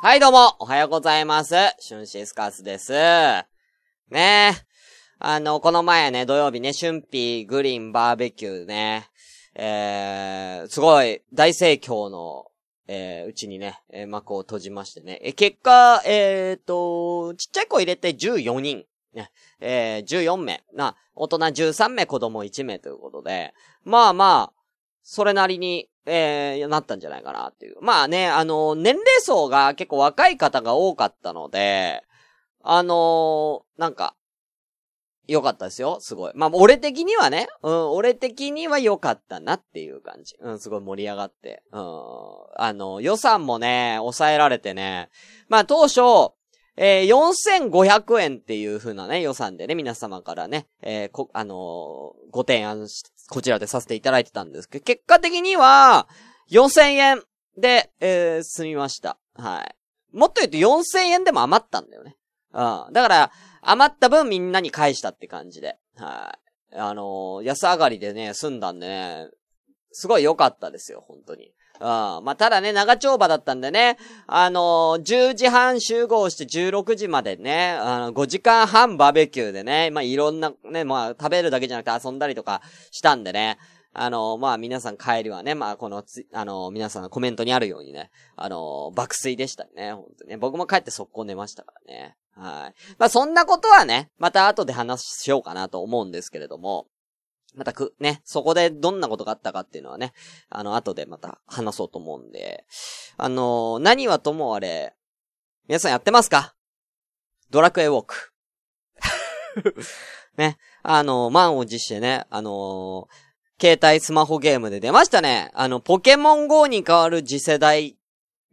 はい、どうも、おはようございます。春シスカスです。ねえ。あの、この前ね、土曜日ね、春ピーグリーンバーベキューね、えー、すごい大盛況の、えー、うちにね、えー幕を閉じましてね。え、結果、えーと、ちっちゃい子入れて14人。ね、えー、14名。な、大人13名、子供1名ということで、まあまあ、それなりに、えー、なったんじゃないかなっていう。まあね、あの、年齢層が結構若い方が多かったので、あのーなんか、良かったですよ、すごい。まあ、俺的にはね、うん、俺的には良かったなっていう感じ。うん、すごい盛り上がって。うん、あの、予算もね、抑えられてね、まあ、当初、えー、4500円っていう風なね、予算でね、皆様からね、えー、こ、あのーご提案し、こちらでさせていただいてたんですけど、結果的には、4000円で、えー、済みました。はい。もっと言うと4000円でも余ったんだよね。うん。だから、余った分みんなに返したって感じで。はい。あのー安上がりでね、済んだんでね、すごい良かったですよ、本当に。ん。まあ、ただね、長丁場だったんでね、あのー10時半集合して16時までね、あの、5時間半バーベキューでね、まあ、いろんなね、まあ、食べるだけじゃなくて遊んだりとかしたんでね、あのーまあ、皆さん帰りはね、まあ、このつ、あのー皆さんのコメントにあるようにね、あのー爆睡でしたね、本当ね。僕も帰って速攻寝ましたからね。はい。まあ、そんなことはね、また後で話しようかなと思うんですけれども、またく、ね、そこでどんなことがあったかっていうのはね、あの、後でまた話そうと思うんで、あのー何はともあれ、皆さんやってますか？ドラクエウォーク。ね、あのー満を持してね、あのー携帯スマホゲームで出ましたね。あの、ポケモン GO に代わる次世代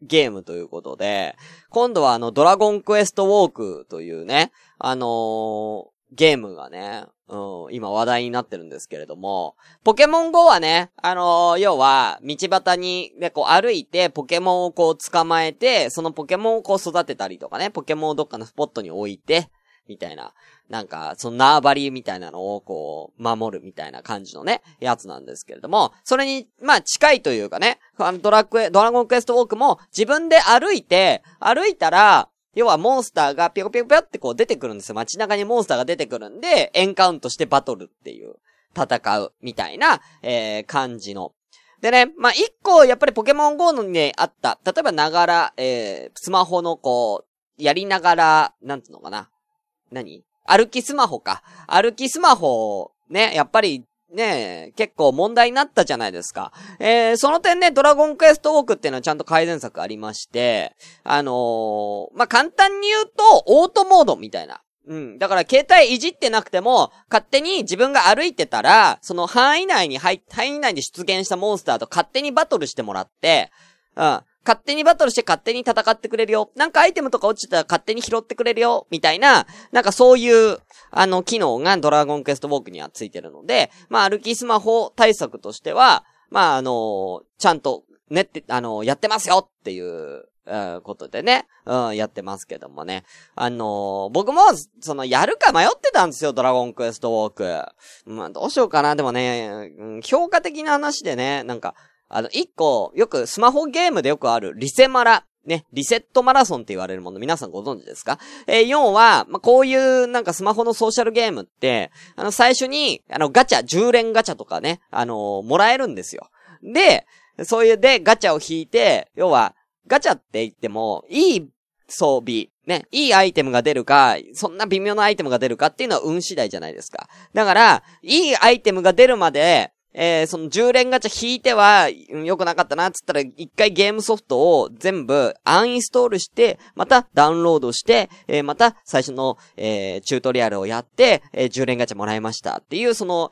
ゲームということで、今度はあの、ドラゴンクエストウォークというね、あのゲームがね、うん、今話題になってるんですけれども、ポケモン GO はね、あのー要は、道端に、ね、こう歩いて、ポケモンをこう捕まえて、そのポケモンをこう育てたりとかね、ポケモンをどっかのスポットに置いて、みたいな。なんか、その縄張りみたいなのをこう、守るみたいな感じのね、やつなんですけれども、それに、まあ近いというかね、あのドラクエ、ドラゴンクエストウォークも自分で歩いて、歩いたら、要はモンスターがピョコピョコピョってこう出てくるんですよ。街中にモンスターが出てくるんで、エンカウントしてバトルっていう、戦う、みたいな、えー、感じの。でね、まあ、一個、やっぱりポケモン GO のにあった、例えばながら、えー、スマホのこう、やりながら、なんつうのかな。何？歩きスマホか。歩きスマホを、ね、やっぱり、ねえ、結構問題になったじゃないですか。えー、その点ね、ドラゴンクエストウォークっていうのはちゃんと改善策ありまして、あのーまあ、簡単に言うと、オートモードみたいな。うん。だから、携帯いじってなくても、勝手に自分が歩いてたら、その範囲内に入、範囲内に出現したモンスターと勝手にバトルしてもらって、うん。勝手にバトルして勝手に戦ってくれるよ。なんかアイテムとか落ちたら勝手に拾ってくれるよ。みたいな、なんかそういう、あの、機能がドラゴンクエストウォークにはついてるので、まあ、歩きスマホ対策としては、まあ、あのちゃんと、ねって、あのやってますよっていう、うんことでね、うん、やってますけどもね。あの僕も、その、やるか迷ってたんですよ、ドラゴンクエストウォーク。まあ、どうしようかな。でもね、うん評価的な話でね、なんか、あの、一個、よくスマホゲームでよくあるリセマラ。ね、リセットマラソンって言われるもの、皆さんご存知ですか？えー要は、まあ、こういうなんかスマホのソーシャルゲームって、あの、最初に、あの、ガチャ、10連ガチャとかね、あのーもらえるんですよ。で、そういうで、ガチャを引いて、要は、ガチャって言っても、いい装備、ね、いいアイテムが出るか、そんな微妙なアイテムが出るかっていうのは運次第じゃないですか。だから、いいアイテムが出るまで、えー、その10連ガチャ引いては、良くなかったな、つったら、一回ゲームソフトを全部アンインストールして、またダウンロードして、えーまた最初の、えーチュートリアルをやって、え10連ガチャもらいましたっていう、その、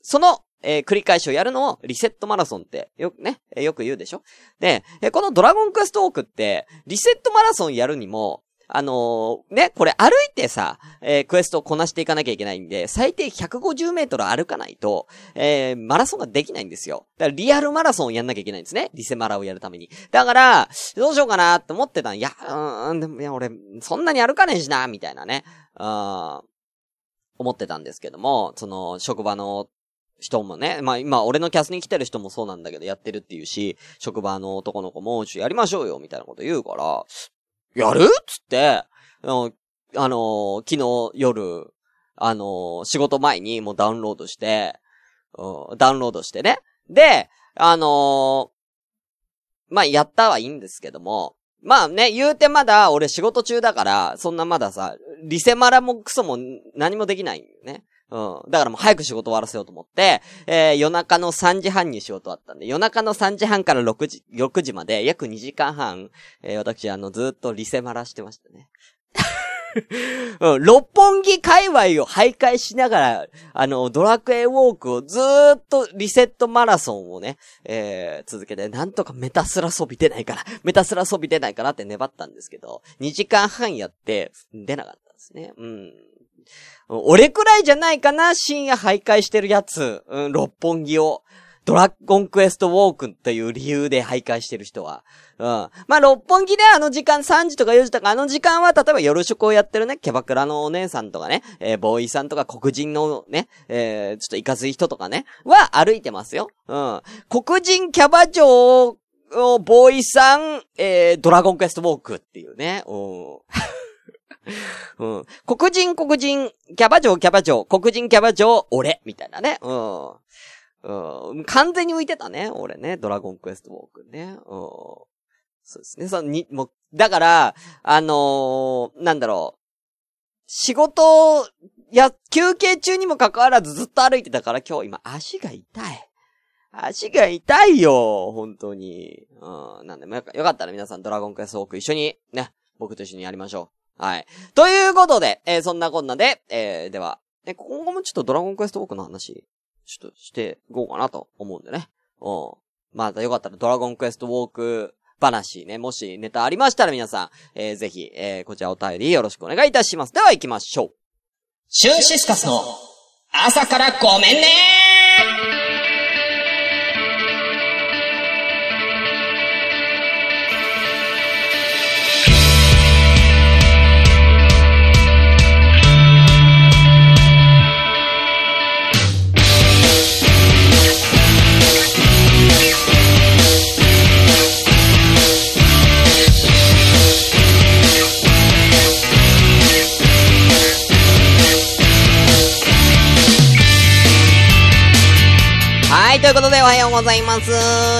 その、えー繰り返しをやるのをリセットマラソンって、よくね、えーよく言うでしょ？で、えーこのドラゴンクエストウォークって、リセットマラソンやるにも、あのーね、これ歩いてさ、えークエストをこなしていかなきゃいけないんで、最低150メートル歩かないと、えーマラソンができないんですよ。だからリアルマラソンをやんなきゃいけないんですね。リセマラをやるために。だから、どうしようかなって思ってたん。いや、うん、でも、いや、俺、そんなに歩かねえしな、みたいなね。あー思ってたんですけども、その、職場の人もね、まあ今、俺のキャスに来てる人もそうなんだけど、やってるっていうし、職場の男の子も、ちょやりましょうよ、みたいなこと言うから、やる？っつって、あの、あの昨日夜、あの仕事前にもうダウンロードして、ダウンロードしてね。で、あのまあ、やったはいいんですけども、まあね、言うてまだ俺仕事中だから、そんなまださ、リセマラもクソも何もできないよね。うん。だからもう早く仕事終わらせようと思って、えー、夜中の3時半に仕事あったんで、夜中の3時半から6時、6時まで約2時間半、えー、私あのずっとリセマラしてましたね。うん、六本木界隈を徘徊しながら、あの、ドラクエウォークをずーっとリセットマラソンをね、えー、続けて、なんとかメタスラソビ出ないから、メタスラソビ出ないかなって粘ったんですけど、2時間半やって、出なかったんですね。うん。俺くらいじゃないかな、深夜徘徊してるやつ。うん、六本木を。ドラゴンクエストウォークっていう理由で徘徊してる人は。うん。まあ、六本木であの時間3時とか4時とか、あの時間は例えば夜食をやってるね、キャバクラのお姉さんとかね、えー、ボーイさんとか黒人のね、えー、ちょっといかずい人とかね、は歩いてますよ。うん。黒人キャバ嬢ボーイさん、えー、ドラゴンクエストウォークっていうね。うん。うん。黒人黒人、キャバ嬢キャバ嬢、黒人キャバ嬢、俺、みたいなね。うん。うん。完全に浮いてたね、俺ね。ドラゴンクエストウォークね。うん。そうですね。そのに、もう、だから、あのー、なんだろう。仕事、や、休憩中にも関わらずずっと歩いてたから今日今足が痛い。足が痛いよ、本当に。うん。なんで、よかったら皆さんドラゴンクエストウォーク一緒に、ね、僕と一緒にやりましょう。はい。ということで、えー、そんなこんなで、えー、では、え、今後もちょっとドラゴンクエストウォークの話、ちょっとしていこうかなと思うんでね。うん。またよかったらドラゴンクエストウォーク話ね、もしネタありましたら皆さん、えー、ぜひ、えー、こちらお便りよろしくお願いいたします。では行きましょう。シュンシスカスの朝からごめんねいうことでおはようございます。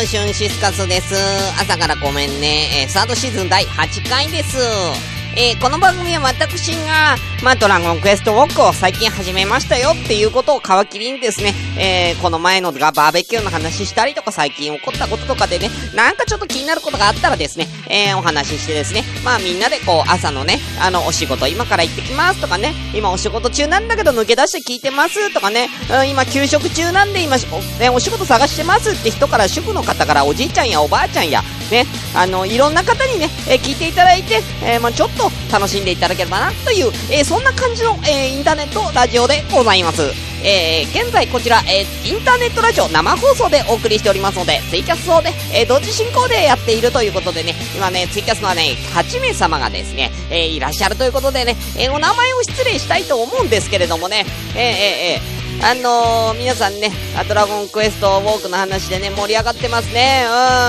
シュンシスカスです。朝からごめんね。えー、サードシーズン第8回です。えー、この番組は私が、まあ、ドラゴンクエストウォークを最近始めましたよっていうことを皮切りにですね、えー、この前のがバーベキューの話したりとか最近起こったこととかでね、なんかちょっと気になることがあったらですね、えー、お話ししてですね、まあみんなでこう朝のね、あのお仕事今から行ってきますとかね、今お仕事中なんだけど抜け出して聞いてますとかね、うん、今休職中なんで今お,、ね、お仕事探してますって人から主婦の方からおじいちゃんやおばあちゃんや、ね、あの、いろんな方にね、え聞いていただいて、えまあちょっと楽しんでいただければなという、えそんな感じの、えインターネットラジオでございます。えー、現在こちら、え、インターネットラジオ生放送でお送りしておりますので、ツイキャスをね、え、同時進行でやっているということでね、今ね、ツイキャスのね、8名様がですね、え、いらっしゃるということでね、え、お名前を失礼したいと思うんですけれどもね、えー、えー、えーあのー、皆さんね、ドラゴンクエストウォークの話でね、盛り上がってますね。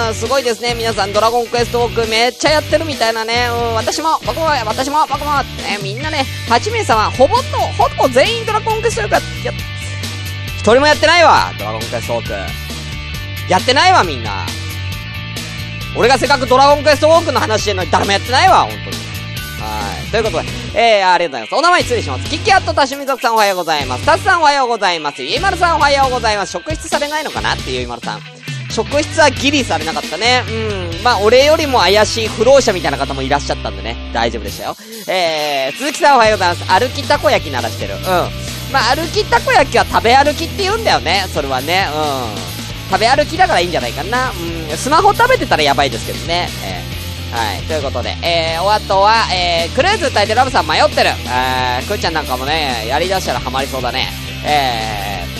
うん、すごいですね。皆さん、ドラゴンクエストウォークめっちゃやってるみたいなね。うん、私も、僕も、私も、僕も、ね、みんなね、8名様、ほぼと、ほぼ全員ドラゴンクエストウォークや、一人もやってないわ、ドラゴンクエストウォーク。やってないわ、みんな。俺がせっかくドラゴンクエストウォークの話してんのに誰もやってないわ、本当に。はい。ということで、えー、ありがとうございます。お名前失礼します。キキアット多趣味族さんおはようございます。タスさんおはようございます。ゆいまるさんおはようございます。職質されないのかなっていうゆいまるさん。職質はギリされなかったね。うん。まあ、俺よりも怪しい不老者みたいな方もいらっしゃったんでね。大丈夫でしたよ。えー、鈴木さんおはようございます。歩きたこ焼き鳴らしてる。うん。まあ、歩きたこ焼きは食べ歩きって言うんだよね。それはね。うん。食べ歩きだからいいんじゃないかな。うん。スマホ食べてたらやばいですけどね。えーはい、ということで、えー、お後は、えー、クルーズ歌いてラブさん迷ってる。えー、くーちゃんなんかもね、やりだしたらハマりそうだね。えー、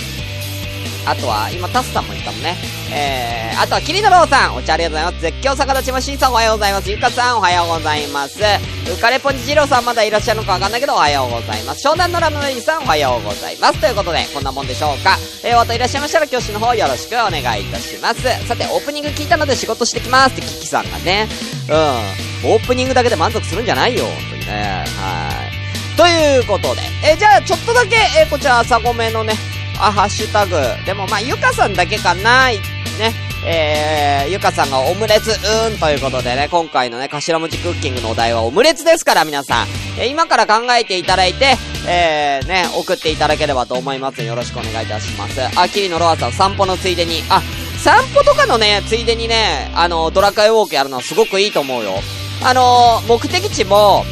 あとは、今タスさんも言ったもんね。えー、あとは、キリノローさん、お茶ありがとうございます。絶叫逆立ちましんさんおはようございます。ゆかさんおはようございます。うかれぽんじじろうさんまだいらっしゃるのかわかんないけどおはようございます。湘南のラムのりさんおはようございます。ということで、こんなもんでしょうか。えー、おといらっしゃいましたら、教師の方よろしくお願いいたします。さて、オープニング聞いたので仕事してきますってキキさんがね。うん。オープニングだけで満足するんじゃないよ、本当にね。はい。ということで、え、じゃあちょっとだけ、え、こちら朝ごめのね、あ、ハッシュタグ。でもまあ、ゆかさんだけかな、ね。えー、ゆかさんがオムレツ、うーん、ということでね、今回のね、頭文字クッキングのお題はオムレツですから、皆さん。えー、今から考えていただいて、えー、ね、送っていただければと思いますよろしくお願いいたします。あ、キリのロアさん、散歩のついでに、あ、散歩とかのね、ついでにね、あの、ドラクエウォークやるのはすごくいいと思うよ。あの、目的地も、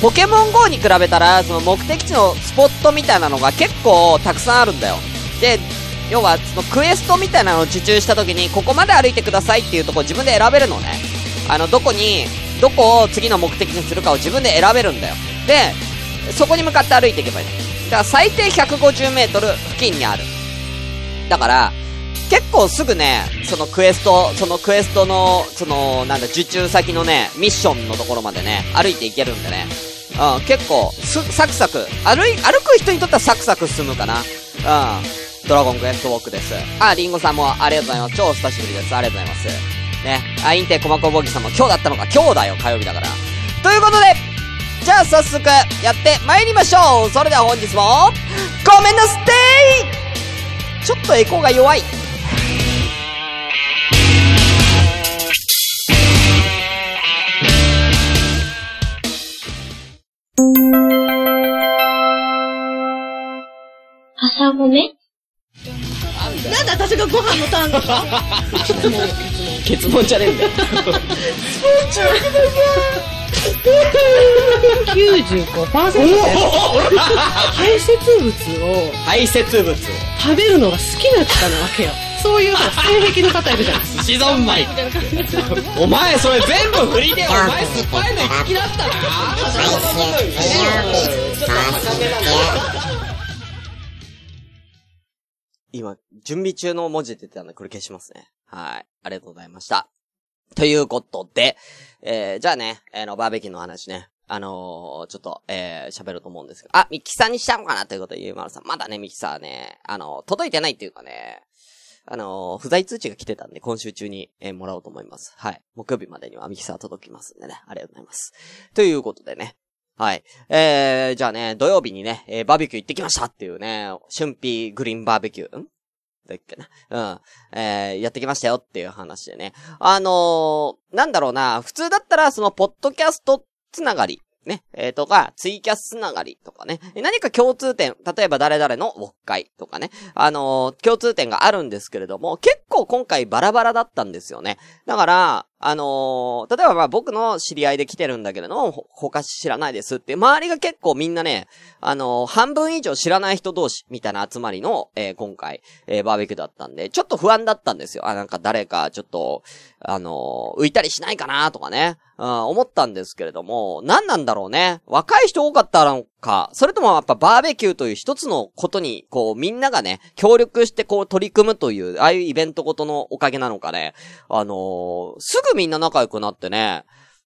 ポケモン GO に比べたら、その目的地のスポットみたいなのが結構たくさんあるんだよ。で、要は、そのクエストみたいなのを受注した時に、ここまで歩いてくださいっていうとこ自分で選べるのね。あの、どこに、どこを次の目的にするかを自分で選べるんだよ。で、そこに向かって歩いていけばいい。だから最低150メートル付近にある。だから、結構すぐね、そのクエスト、そのクエストの、その、なんだ、受注先のね、ミッションのところまでね、歩いていけるんでね。うん、結構、サクサク、歩い、歩く人にとってはサクサク進むかな。うん。ドラゴンクエストウォークです。あ、リンゴさんもありがとうございます。超久しぶりです。ありがとうございます。ね。あ、インテコマコボギーさんも今日だったのか今日だよ、火曜日だから。ということで、じゃあ早速やって参りましょうそれでは本日も、ごめんなすってーちょっとエコーが弱い。ごめなんで私がご飯のターンですか結論じゃねえんだよ。95%で排泄物を排泄物を。食べるのが好きな方なわけよ。そういうさ、性癖の方いるじゃない寿司三昧。お前それ全部振りで、お前酸っぱいの好きだったな。今、準備中の文字出てたんで、これ消しますね。はい。ありがとうございました。ということで、えー、じゃあね、あの、バーベキューの話ね。あのー、ちょっと、えー、喋ると思うんですけど。あ、ミキサーにしちゃおうかなということで、ゆうまるさん。まだね、ミキサーね、あのー、届いてないっていうかね、あのー、不在通知が来てたんで、今週中に、えー、もらおうと思います。はい。木曜日までにはミキサー届きますんでね。ありがとうございます。ということでね。はい。えー、じゃあね、土曜日にね、えー、バーベキュー行ってきましたっていうね、春季グリーンバーベキュー、ん？だっけな？うん。えー、やってきましたよっていう話でね。あのー、なんだろうな、普通だったらその、ポッドキャストつながりね、えー、とか、ツイキャスつながりとかね、何か共通点、例えば誰々のウォッカイとかね、あのー、共通点があるんですけれども、結構今回バラバラだったんですよね。だから、あのー、例えばまあ僕の知り合いで来てるんだけれども、他知らないですって、周りが結構みんなね、あのー、半分以上知らない人同士みたいな集まりの、えー、今回、えバーベキューだったんで、ちょっと不安だったんですよ。あ、なんか誰かちょっと、あの浮いたりしないかなとかね、うん、思ったんですけれども、何なんだろうね。若い人多かったのか、それともやっぱバーベキューという一つのことに、こう、みんながね、協力してこう取り組むという、ああいうイベントごとのおかげなのかね、あの、すぐみんな仲良くなってね、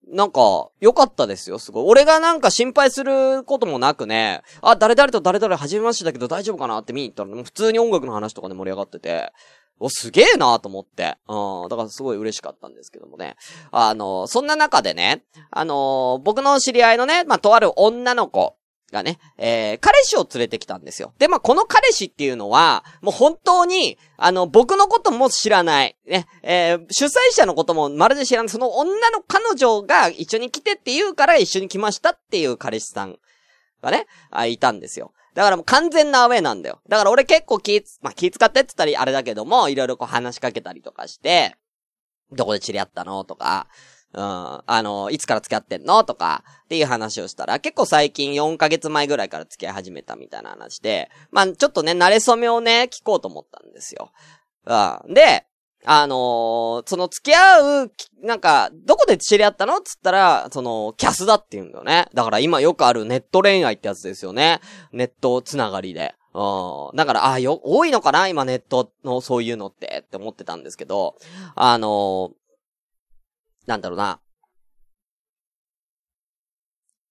なんか、良かったですよ、すごい。俺がなんか心配することもなくね、あ、誰々と誰々初めましてだけど大丈夫かなって見に行ったら、もう普通に音楽の話とかで盛り上がってて、お、すげえなと思って。うん。だからすごい嬉しかったんですけどもね。あの、そんな中でね、あの、僕の知り合いのね、まあ、とある女の子がね、えー、彼氏を連れてきたんですよ。で、まあ、この彼氏っていうのは、もう本当に、あの、僕のことも知らない。ね、えー、主催者のこともまるで知らない。その女の彼女が一緒に来てって言うから一緒に来ましたっていう彼氏さんがね、あ、いたんですよ。だからもう完全なアウェイなんだよ。だから俺結構気、まあ、気使ってって言ったらあれだけども、いろいろこう話しかけたりとかして、どこで知り合ったのとか、うん、あの、いつから付き合ってんの？とか、っていう話をしたら、結構最近4ヶ月前ぐらいから付き合い始めたみたいな話で、まあ、ちょっとね、慣れ初めをね、聞こうと思ったんですよ。うん。で、あのー、その付き合う、なんか、どこで知り合ったの？つったら、その、キャスだって言うんだよね。だから今よくあるネット恋愛ってやつですよね。ネットつながりで。うん。だから、あ、よ、多いのかな？今ネットのそういうのって、って思ってたんですけど、あのー、なんだろうな。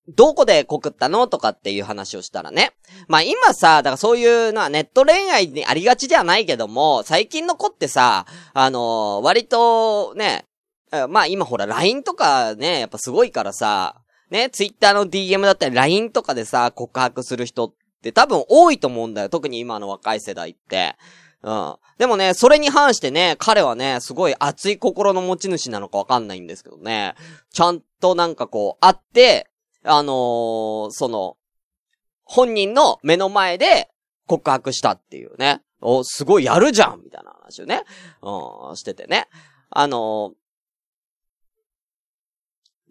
どこで告ったのとかっていう話をしたらね。まあ今さ、だからそういうのはネット恋愛にありがちじゃないけども、最近の子ってさ、あのー、割とね、まあ今ほら LINE とかね、やっぱすごいからさ、ね、Twitter の DM だったり LINE とかでさ、告白する人って多分多いと思うんだよ。特に今の若い世代って。うん。でもね、それに反してね、彼はね、すごい熱い心の持ち主なのかわかんないんですけどね、ちゃんとなんかこう、会って、あのー、その、本人の目の前で告白したっていうね。お、すごいやるじゃんみたいな話をね、うん、しててね。あのー、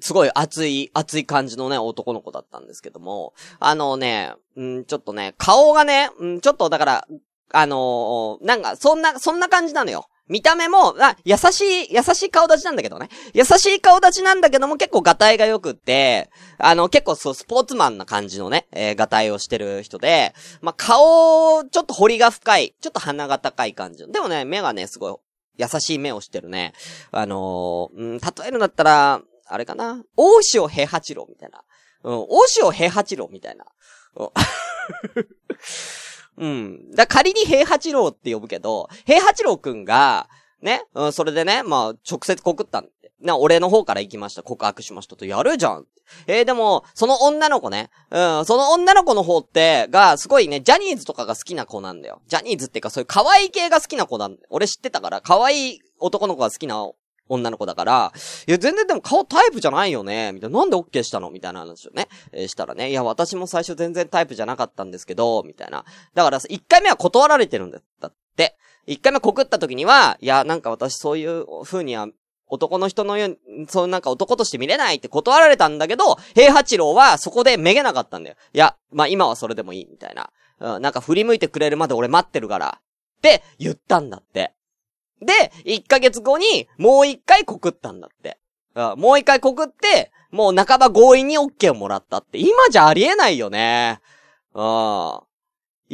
すごい熱い、熱い感じのね、男の子だったんですけども、あのね、うん、ちょっとね、顔がね、うん、ちょっとだから、あのー、なんか、そんな、そんな感じなのよ。見た目も、あ、優しい、優しい顔立ちなんだけどね。優しい顔立ちなんだけども結構ガタイが良くって、あの、結構そう、スポーツマンな感じのね、えー、ガタイをしてる人で、まあ、顔、ちょっと彫りが深い、ちょっと鼻が高い感じ。でもね、目がね、すごい、優しい目をしてるね。あのー、うん、例えるんだったら、あれかな？大塩平八郎みたいな。うん、大塩平八郎みたいな。うん。うんだ仮に平八郎って呼ぶけど、平八郎くんが、ね、うん、それでね、まあ、直接告ったんで。な、俺の方から行きました。告白しましたと。やるじゃん。えー、でも、その女の子ね、うん、その女の子の方って、が、すごいね、ジャニーズとかが好きな子なんだよ。ジャニーズっていうか、そういう可愛い系が好きな子なんだ。俺知ってたから、可愛い男の子が好きな女の子だから、いや、全然でも顔タイプじゃないよね、みたいな。なんで OK したの？みたいな話をね、えー、したらね、いや、私も最初全然タイプじゃなかったんですけど、みたいな。だから、一回目は断られてるんだって。一回目告った時には、いや、なんか私そういう風には、男の人のように、そうなんか男として見れないって断られたんだけど、平八郎はそこでめげなかったんだよ。いや、まあ今はそれでもいい、みたいな。うん、なんか振り向いてくれるまで俺待ってるから。って言ったんだって。で、1ヶ月後に、もう一回告ったんだって。もう一回告って、もう半ば強引に OK をもらったって。今じゃありえないよね。うん。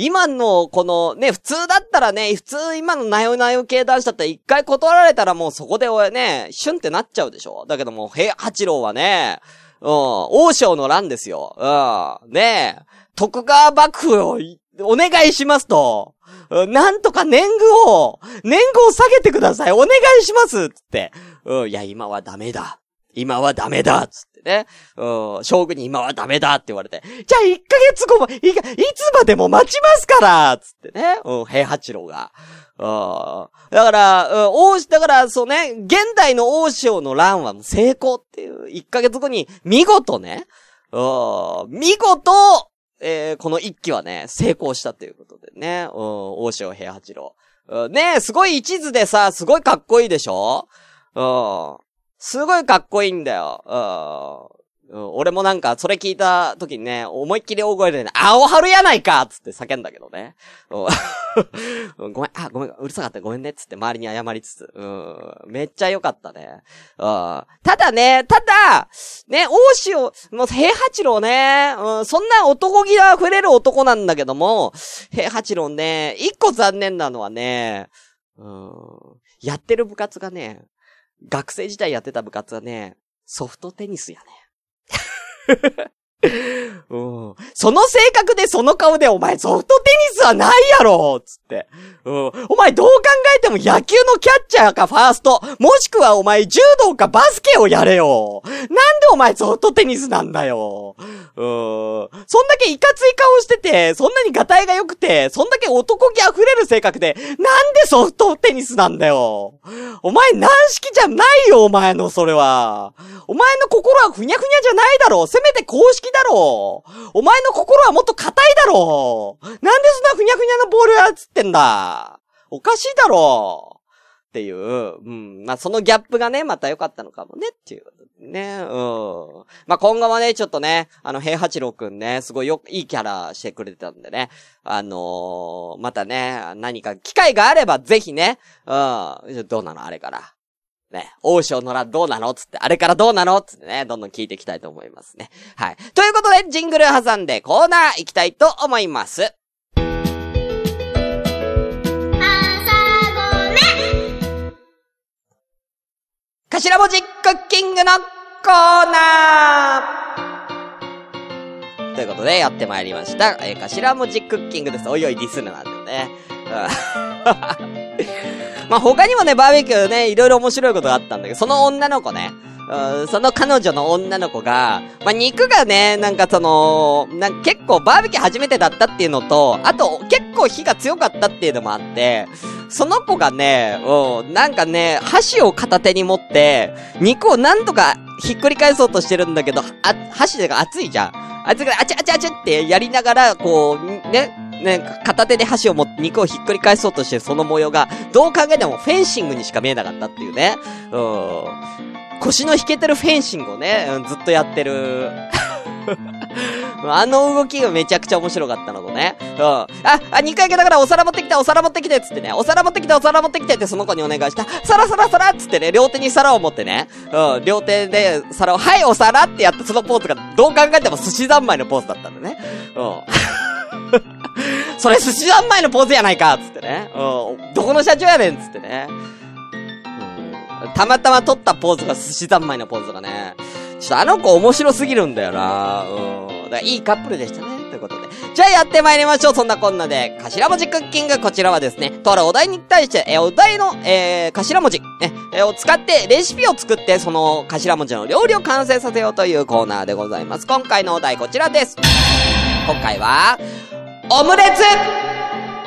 今の、この、ね、普通だったらね、普通今のなよなよ系男子だったら一回断られたらもうそこでね、シュンってなっちゃうでしょだけども、平八郎はね、うん、王将の乱ですよ。うん、ねえ徳川幕府を、お願いしますと。なんとか年貢を、年貢を下げてください。お願いしますつって。うん、いや、今はダメだ。今はダメだつってね。うん、将軍に今はダメだって言われて。じゃあ1ヶ月後も、い、いつまでも待ちますからつってね。うん、平八郎が。うん。だから、うん、王、だから、そうね、現代の王将の乱は成功っていう、1ヶ月後に見事ね、うん、見事、えー、この一期はね、成功したということでね、うん、大塩平八郎。うん、ねすごい一途でさ、すごいかっこいいでしょ？うん。すごいかっこいいんだよ。うん、俺もなんか、それ聞いた時にね、思いっきり大声でね、青春やないかつって叫んだけどね。うん、ごめん、あ、ごめん、うるさかった、ごめんね、つって周りに謝りつつ。うん、めっちゃ良かったね。うん、ただね、ただ、ね、大塩、もう平八郎ね、うん、そんな男気が溢れる男なんだけども、平八郎ね、一個残念なのはね、うん、やってる部活がね、学生時代やってた部活はね、ソフトテニスやね。ハハハ。うん。その性格でその顔でお前ソフトテニスはないやろつって。うん。お前どう考えても野球のキャッチャーかファースト、もしくはお前柔道かバスケをやれよ。なんでお前ソフトテニスなんだよ。うん。そんだけいかつい顔してて、そんなにガタイが良くて、そんだけ男気溢れる性格で、なんでソフトテニスなんだよ。お前軟式じゃないよ、お前のそれは。お前の心はふにゃふにゃじゃないだろ。せめて公式だろお前の心はもっと硬いだろなんでそんなふにゃふにゃのボールやつってんだおかしいだろっていう、うん。まあ、そのギャップがね、また良かったのかもね、っていう。ね、うん。まあ、今後はね、ちょっとね、あの、平八郎くんね、すごいよ、いいキャラしてくれてたんでね。あのー、またね、何か機会があれば、ぜひね、うん。どうなのあれから。ね、王将のらどうなのつって、あれからどうなのつってね、どんどん聞いていきたいと思いますね。はい。ということで、ジングル挟んでコーナー行きたいと思います。頭文字クッキングのコーナーということで、やってまいりました。えー、頭文字クッキングです。おいおいディスるなんてね。まあ、他にもね、バーベキューね、いろいろ面白いことがあったんだけど、その女の子ね、うん、その彼女の女の子が、まあ、肉がね、なんかその、なん結構バーベキュー初めてだったっていうのと、あと結構火が強かったっていうのもあって、その子がね、うん、なんかね、箸を片手に持って、肉をなんとかひっくり返そうとしてるんだけど、あ、箸が熱いじゃん。熱いから、あちゃあちゃあちゃってやりながら、こう、ね、ね、片手で箸を持って肉をひっくり返そうとしてその模様が、どう考えてもフェンシングにしか見えなかったっていうね。うん。腰の引けてるフェンシングをね、うん、ずっとやってる。あの動きがめちゃくちゃ面白かったのとね。うん。あ、あ、2回目だからお皿持ってきて、お皿持ってきて、つってね。お皿持ってきて、お皿持ってきてってその子にお願いした。皿皿皿つってね、両手に皿を持ってね。うん。両手で皿を、はい、お皿ってやってそのポーズが、どう考えても寿司三昧のポーズだったんだね。うん。それ寿司三昧のポーズやないかつってね。うん。どこの社長やねんつってね。うん。たまたま撮ったポーズが寿司三昧のポーズがね。ちょっとあの子面白すぎるんだよな。うん。だからいいカップルでしたね。ということで。じゃあやってまいりましょう。そんなこんなで、頭文字クッキング。こちらはですね、とあるお題に対して、えお題の、えー、頭文字、ね、えを使ってレシピを作って、その頭文字の料理を完成させようというコーナーでございます。今回のお題こちらです。今回は、オムレツ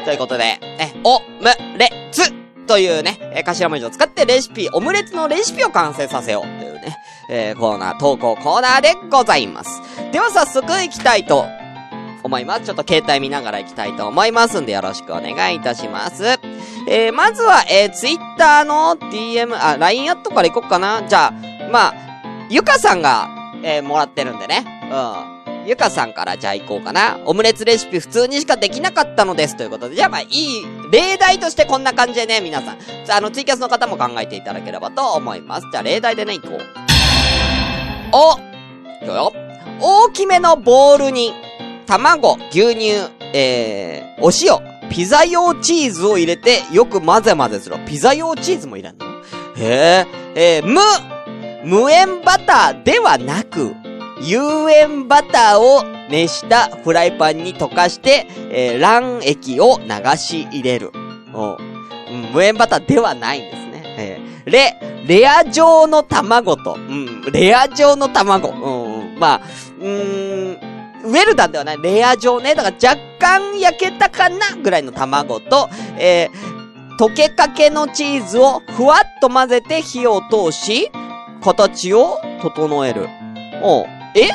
ということで、え、オムレツというね、え頭文字を使ってレシピ、オムレツのレシピを完成させようというね、えー、コーナー、投稿コーナーでございます。では早速行きたいと思います。ちょっと携帯見ながら行きたいと思いますんでよろしくお願いいたします。えー、まずは、えー、Twitter の DM、あ、LINE アットから行こっかな。じゃあ、まあ、ゆかさんが、えー、もらってるんでね。うん。ゆかさんからじゃあ行こうかな。オムレツレシピ普通にしかできなかったのです。ということで。じゃあまあいい、例題としてこんな感じでね、皆さん。じゃあの、ツイキャスの方も考えていただければと思います。じゃあ例題でね、行こう。おいくよ。大きめのボウルに、卵、牛乳、えー、お塩、ピザ用チーズを入れて、よく混ぜ混ぜする。ピザ用チーズも入れんの？へえ、えー、無、無塩バターではなく、有塩バターを熱したフライパンに溶かして、えー、卵液を流し入れる。うん、無塩バターではないんですね。えー、レ、レア状の卵と、うん、レア状の卵。うん、まあ、うーん、ウェルダンではない、レア状ね。だから若干焼けたかなぐらいの卵と、えー、溶けかけのチーズをふわっと混ぜて火を通し、形を整える。おえ？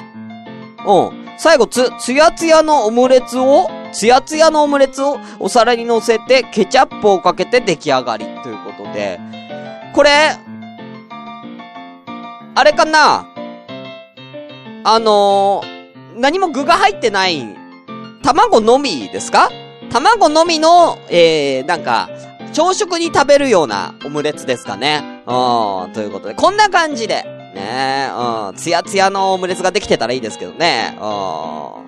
うん。最後、つ、つやつやのオムレツを、つやつやのオムレツを？お皿に乗せて、ケチャップをかけて出来上がり。ということで、これ、あれかな？あのー、何も具が入ってない、卵のみですか？卵のみの、えー、なんか、朝食に食べるようなオムレツですかね。うん、ということで、こんな感じで、ねえうん、つやつやのオムレツができてたらいいですけどね。うん。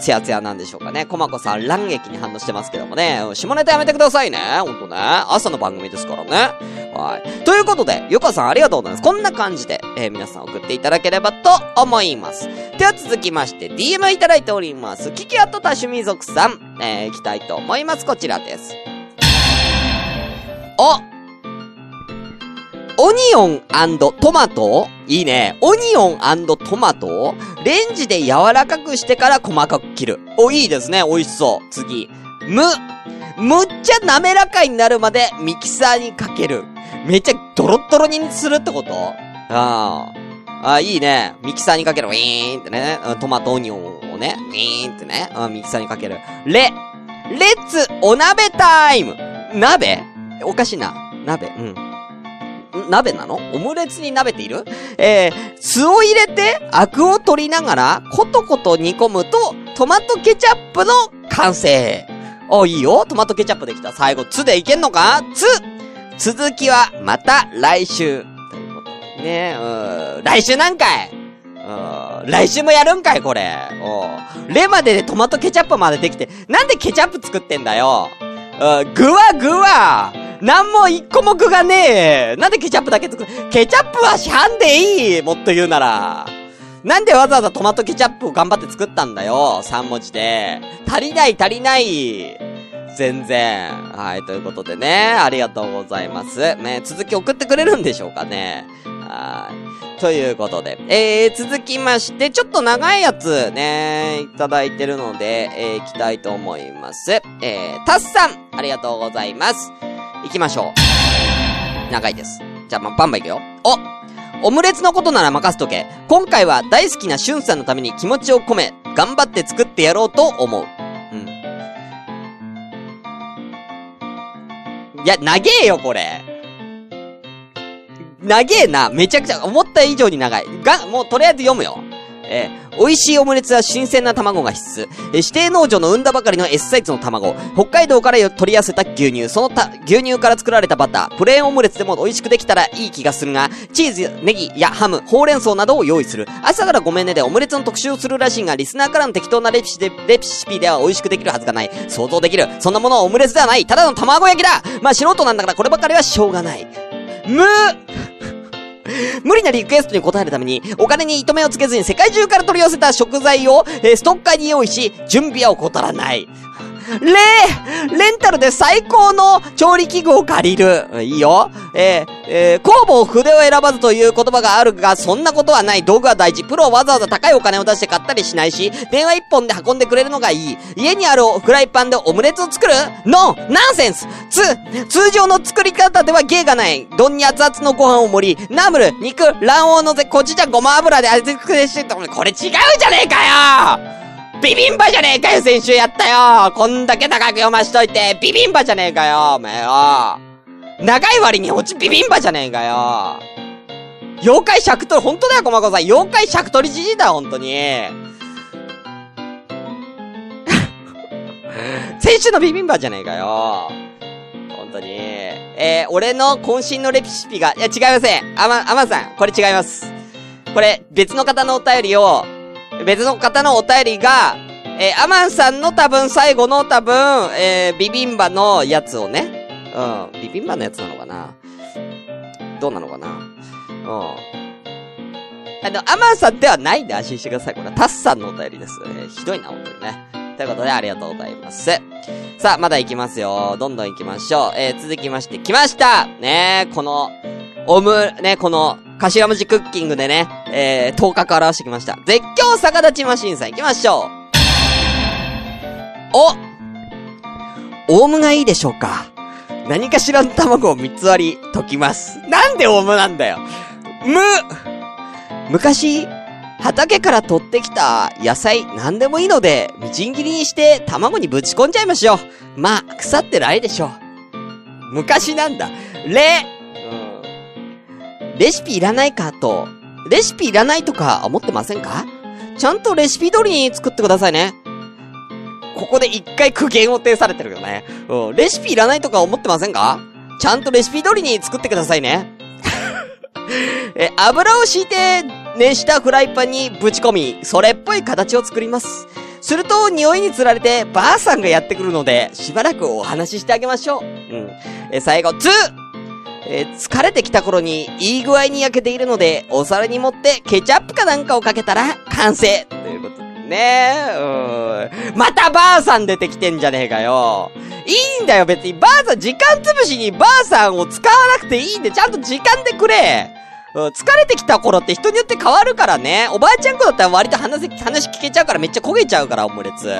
ツヤツヤなんでしょうかね。コマコさん、乱撃に反応してますけどもね。下ネタやめてくださいね。ほんとね。朝の番組ですからね。はい。ということで、ゆかさんありがとうございます。こんな感じで、えー、皆さん送っていただければと思います。では続きまして、DM いただいております。キキアット多趣味族さん、えー、行きたいと思います。こちらです。おオニオントマト？いいね。オニオントマト？レンジで柔らかくしてから細かく切る。お、いいですね。美味しそう。次。む。むっちゃ滑らかになるまでミキサーにかける。めっちゃドロッドロにするってこと？ああ。あ、いいね。ミキサーにかける。ウィーンってね。トマトオニオンをね。ウィーンってね。ミキサーにかける。レ。レッツお鍋タイム。鍋？おかしいな。鍋。うん。鍋なの？オムレツに鍋っている？えー、酢を入れて、アクを取りながら、コトコト煮込むと、トマトケチャップの完成。お、いいよ。トマトケチャップできた。最後、つでいけんのか？つ続きは、また来週。ということね、うん。来週なんかい？うん。来週もやるんかいこれ。おレまででトマトケチャップまでできて、なんでケチャップ作ってんだよ。うん、具は具はなんも一個も具がねえ。なんでケチャップだけ作る？ケチャップは市販でいいもっと言うなら。なんでわざわざトマトケチャップを頑張って作ったんだよ。3文字で。足りない足りない。全然。はい、ということでね、ありがとうございます。ね、続き送ってくれるんでしょうかね。はい。ということで、えー、続きまして、ちょっと長いやつね、いただいてるので、えー、行きたいと思います。えー、タスさん、ありがとうございます。行きましょう。長いです。じゃあ、ま、バンバン行くよ。おオムレツのことなら任せとけ。今回は大好きなしゅんさんのために気持ちを込め、頑張って作ってやろうと思う。いや、長えよ、これ。長えな。めちゃくちゃ、思った以上に長い。が、もうとりあえず読むよ。えー、美味しいオムレツは新鮮な卵が必須。えー、指定農場の産んだばかりの S サイズの卵。北海道から取り寄せた牛乳。そのた、牛乳から作られたバター。プレーンオムレツでも美味しくできたらいい気がするが、チーズ、ネギやハム、ほうれん草などを用意する。朝からごめんねでオムレツの特集をするらしいが、リスナーからの適当なレシピで、レシピでは美味しくできるはずがない。想像できる。そんなものはオムレツではない。ただの卵焼きだまあ素人なんだからこればかりはしょうがない。む無理なリクエストに応えるために、お金に糸目をつけずに世界中から取り寄せた食材を、えー、ストッカーに用意し、準備は怠らない。レレンタルで最高の調理器具を借りる。いいよ。えー、えー、工房筆を選ばずという言葉があるが、そんなことはない。道具は大事。プロはわざわざ高いお金を出して買ったりしないし、電話一本で運んでくれるのがいい。家にあるフライパンでオムレツを作るノンナンセンスつ、通常の作り方では芸がない。丼に熱々のご飯を盛り、ナムル、肉、卵黄を乗せ、こっちじゃごま油で味付けして、これ違うじゃねえかよビビンバじゃねえかよ、先週やったよこんだけ高く読ましといて、ビビンバじゃねえかよ、お前よ長い割に落ちビビンバじゃねえかよ妖怪尺取り、ほんとだよ、こまこさん。妖怪尺取りじじいだよ、ほんとに。先週のビビンバじゃねえかよ。ほんとに。えー、俺の渾身のレシピが、いや、違いません。あま、あまさん、これ違います。これ、別の方のお便りを、別の方のお便りが、えー、アマンさんの多分最後の多分、えー、ビビンバのやつをね。うん。ビビンバのやつなのかなどうなのかなうん。あの、アマンさんではないんで安心してください。これはタスさんのお便りです。えー、ひどいな、本当にね。ということで、ありがとうございます。さあ、まだ行きますよ。どんどん行きましょう。えー、続きまして、来ましたねこの、オム、ね、この、柏文字クッキングでね、えー、頭角表してきました。絶叫逆立ちマシンさん行きましょう。おオウムがいいでしょうか何かしらの卵を三つ割り溶きます。なんでオウムなんだよむ昔、畑から取ってきた野菜何でもいいので、みじん切りにして卵にぶち込んじゃいましょう。まあ、腐ってないでしょう。昔なんだ。れレシピいらないかと、レシピいらないとか思ってませんか？ちゃんとレシピ通りに作ってくださいね。ここで一回苦言を呈されてるよね。うん。レシピいらないとか思ってませんか？ちゃんとレシピ通りに作ってくださいね。え、油を敷いて熱したフライパンにぶち込み、それっぽい形を作ります。すると、匂いにつられて、ばあさんがやってくるので、しばらくお話ししてあげましょう。うん。え、最後、2! えー、疲れてきた頃にいい具合に焼けているので、お皿に盛ってケチャップかなんかをかけたら完成ということでね。うん。またばあさん出てきてんじゃねえかよ。いいんだよ、別に。ばあさん、時間潰しにばあさんを使わなくていいんで、ちゃんと時間でくれ。疲れてきた頃って人によって変わるからね。おばあちゃん子だったら割と話、話聞けちゃうからめっちゃ焦げちゃうから、オムレツ。う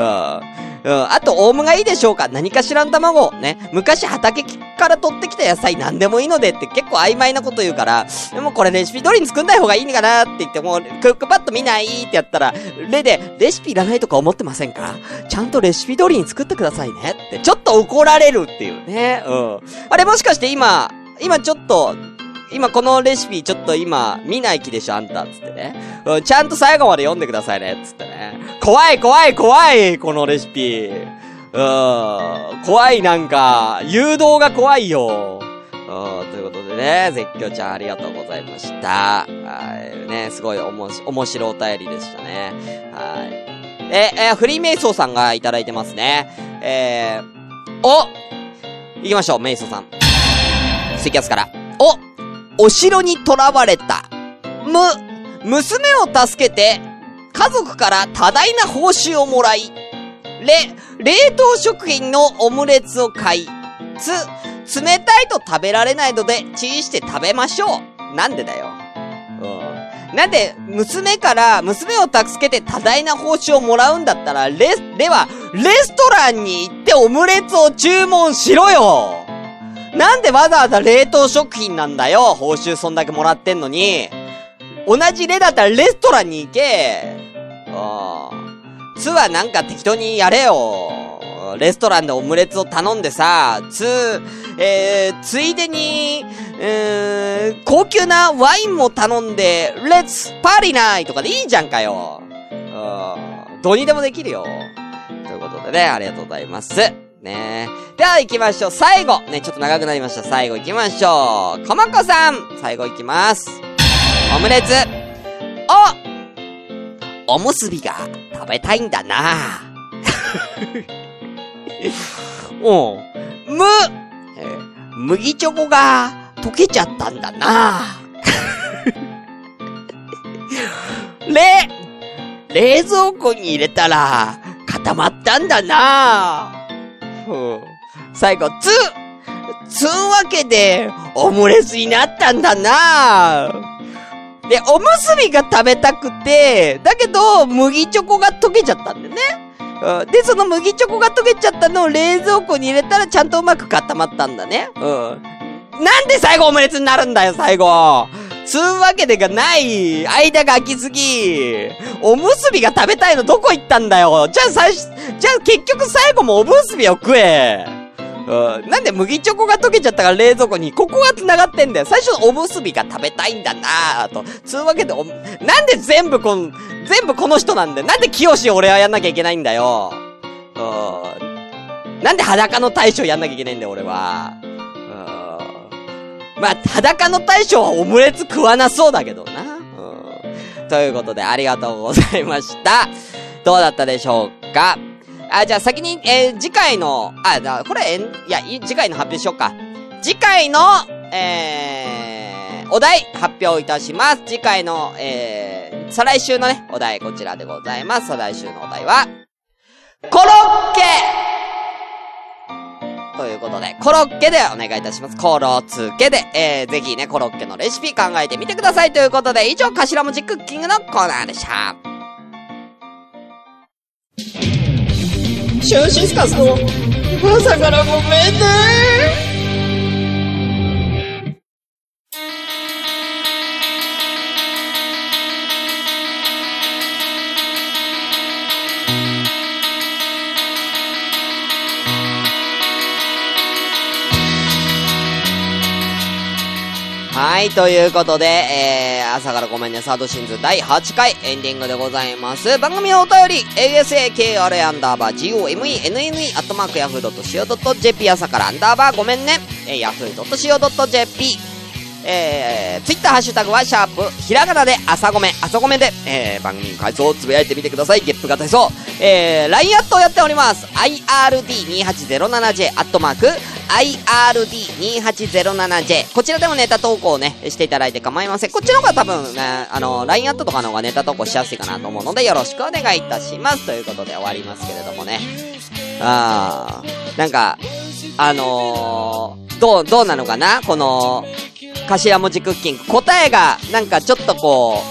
ん。うん。あと、オウムがいいでしょうか？何かしらん卵。ね。昔畑から取ってきた野菜何でもいいのでって結構曖昧なこと言うから、でもこれレシピ通りに作んない方がいいのかなって言ってもう、クックパッド見ないってやったら、レで、レシピいらないとか思ってませんか？ちゃんとレシピ通りに作ってくださいねって、ちょっと怒られるっていうね。うん。あれもしかして今、今ちょっと、今このレシピちょっと今見ない気でしょ？あんた、つってね。うん、ちゃんと最後まで読んでくださいね、つって。怖い怖い怖いこのレシピ。うん、怖いなんか、誘導が怖いよ。うん、ということでね、絶叫ちゃんありがとうございました。はい、ね、すごいおもし、面白お便りでしたね。はい。え、え、フリーメイソーさんがいただいてますね。えー、お行きましょう、メイソーさん。ツイキャスから。おお城に囚われた。む、娘を助けて、家族から多大な報酬をもらい、れ、冷凍食品のオムレツを買い、つ、冷たいと食べられないので、チンして食べましょう。なんでだよ。うん。なんで、娘から、娘を助けて多大な報酬をもらうんだったら、レ、では、レストランに行ってオムレツを注文しろよなんでわざわざ冷凍食品なんだよ報酬そんだけもらってんのに。同じ例だったらレストランに行け。うん。つはなんか適当にやれよ。レストランでオムレツを頼んでさ、つ、えー、ついでに、えー、高級なワインも頼んで、レッツパーリナイとかでいいじゃんかよ。うん。どうにでもできるよ。ということでね、ありがとうございます。ねでは行きましょう。最後。ね、ちょっと長くなりました。最後行きましょう。こまこさん最後行きます。オムレツ。おおむすびが食べたいんだな おう。む、麦チョコが溶けちゃったんだな れ、冷蔵庫に入れたら固まったんだなう最後、つ、つんわけでオムレツになったんだなで、おむすびが食べたくて、だけど、麦チョコが溶けちゃったんだよね。うんで、その麦チョコが溶けちゃったのを冷蔵庫に入れたらちゃんとうまく固まったんだね。うん。なんで最後オムレツになるんだよ、最後つうわけでがない間が空きすぎおむすびが食べたいのどこ行ったんだよじゃあ最初、じゃあ結局最後もおむすびを食えうん。なんで麦チョコが溶けちゃったから冷蔵庫に、ここが繋がってんだよ。最初のおむすびが食べたいんだなぁと。つうわけでお、なんで全部こん、全部この人なんだよ。なんで清俺はやんなきゃいけないんだよ。うん。なんで裸の大将やんなきゃいけないんだよ、俺は。うん。まあ、裸の大将はオムレツ食わなそうだけどな。うん。ということで、ありがとうございました。どうだったでしょうか？あ、じゃあ先に、えー次回の、あ、じゃあこれ、えんいや、次回の発表しようか。次回の、えー、お題発表いたします。次回の、えー、再来週のね、お題こちらでございます。再来週のお題は、コロッケということで、コロッケでお願いいたします。コロつけで、えー、ぜひね、コロッケのレシピ考えてみてください。ということで、以上、頭文字クッキングのコーナーでした。シュンシスカスの朝からごめんねはい、ということで、えー、朝からごめんね、サードシーズン第8回エンディングでございます。番組のお便り、asakra アンダーバー gomenne アットマークヤフー .co.jp 朝からアンダーバーごめんね、えー、ヤフー .co.jp えー、ツイッターハッシュタグは、シャープ、ひらがなで、朝ごめん、朝ごめんで、えー、番組の感想をつぶやいてみてください。ゲップが体操。えー、LINE アットをやっております。ird2807j、アットマーク、ird2807j。こちらでもネタ投稿をね、していただいて構いません。こっちの方が多分ね、あの、LINE アットとかの方がネタ投稿しやすいかなと思うので、よろしくお願いいたします。ということで終わりますけれどもね。あー、なんか、あのー、どう、どうなのかな？この、頭文字クッキング。答えが、なんかちょっとこ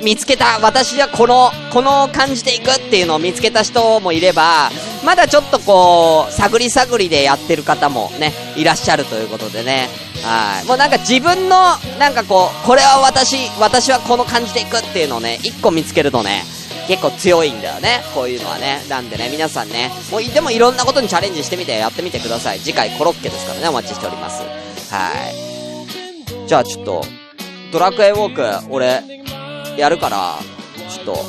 う、見つけた、私はこの、この感じでいくっていうのを見つけた人もいれば、まだちょっとこう、探り探りでやってる方もね、いらっしゃるということでね。はい。もうなんか自分の、なんかこう、これは私、私はこの感じでいくっていうのをね、一個見つけるとね、結構強いんだよね。こういうのはね。なんでね、皆さんね、もう、でもいろんなことにチャレンジしてみて、やってみてください。次回コロッケですからね、お待ちしております。はい。じゃあちょっと、ドラクエウォーク、俺、やるから、ちょっと、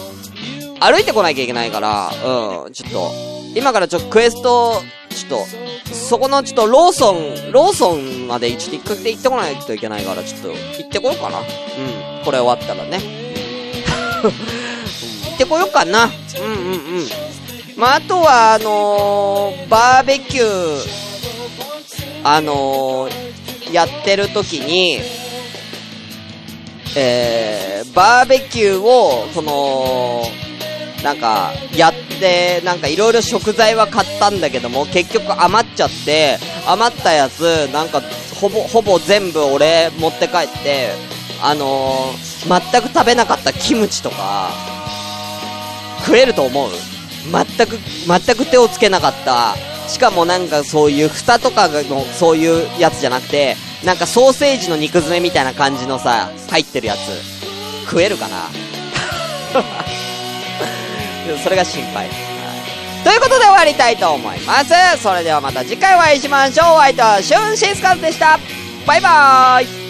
歩いてこなきゃいけないから、うん、ちょっと、今からちょっとクエスト、ちょっと、そこのちょっとローソン、ローソンまでちょっと一回行ってこないといけないから、ちょっと、行ってこようかな。うん、これ終わったらね。行ってこようかな。うんうんうん。まあ、あとは、あのー、バーベキュー、あのー、やってる時に、えー、バーベキューを、その、なんか、やっ、で、なんかいろいろ食材は買ったんだけども、結局余っちゃって、余ったやつ、なんか、ほぼ、ほぼ全部俺持って帰って、あのー、全く食べなかったキムチとか、食えると思う全く、全く手をつけなかった。しかもなんかそういう蓋とかのそういうやつじゃなくて、なんかソーセージの肉詰めみたいな感じのさ、入ってるやつ。食えるかな？それが心配。ということで終わりたいと思います。それではまた次回お会いしましょう。お相手はシュンシスカスでした。バイバーイ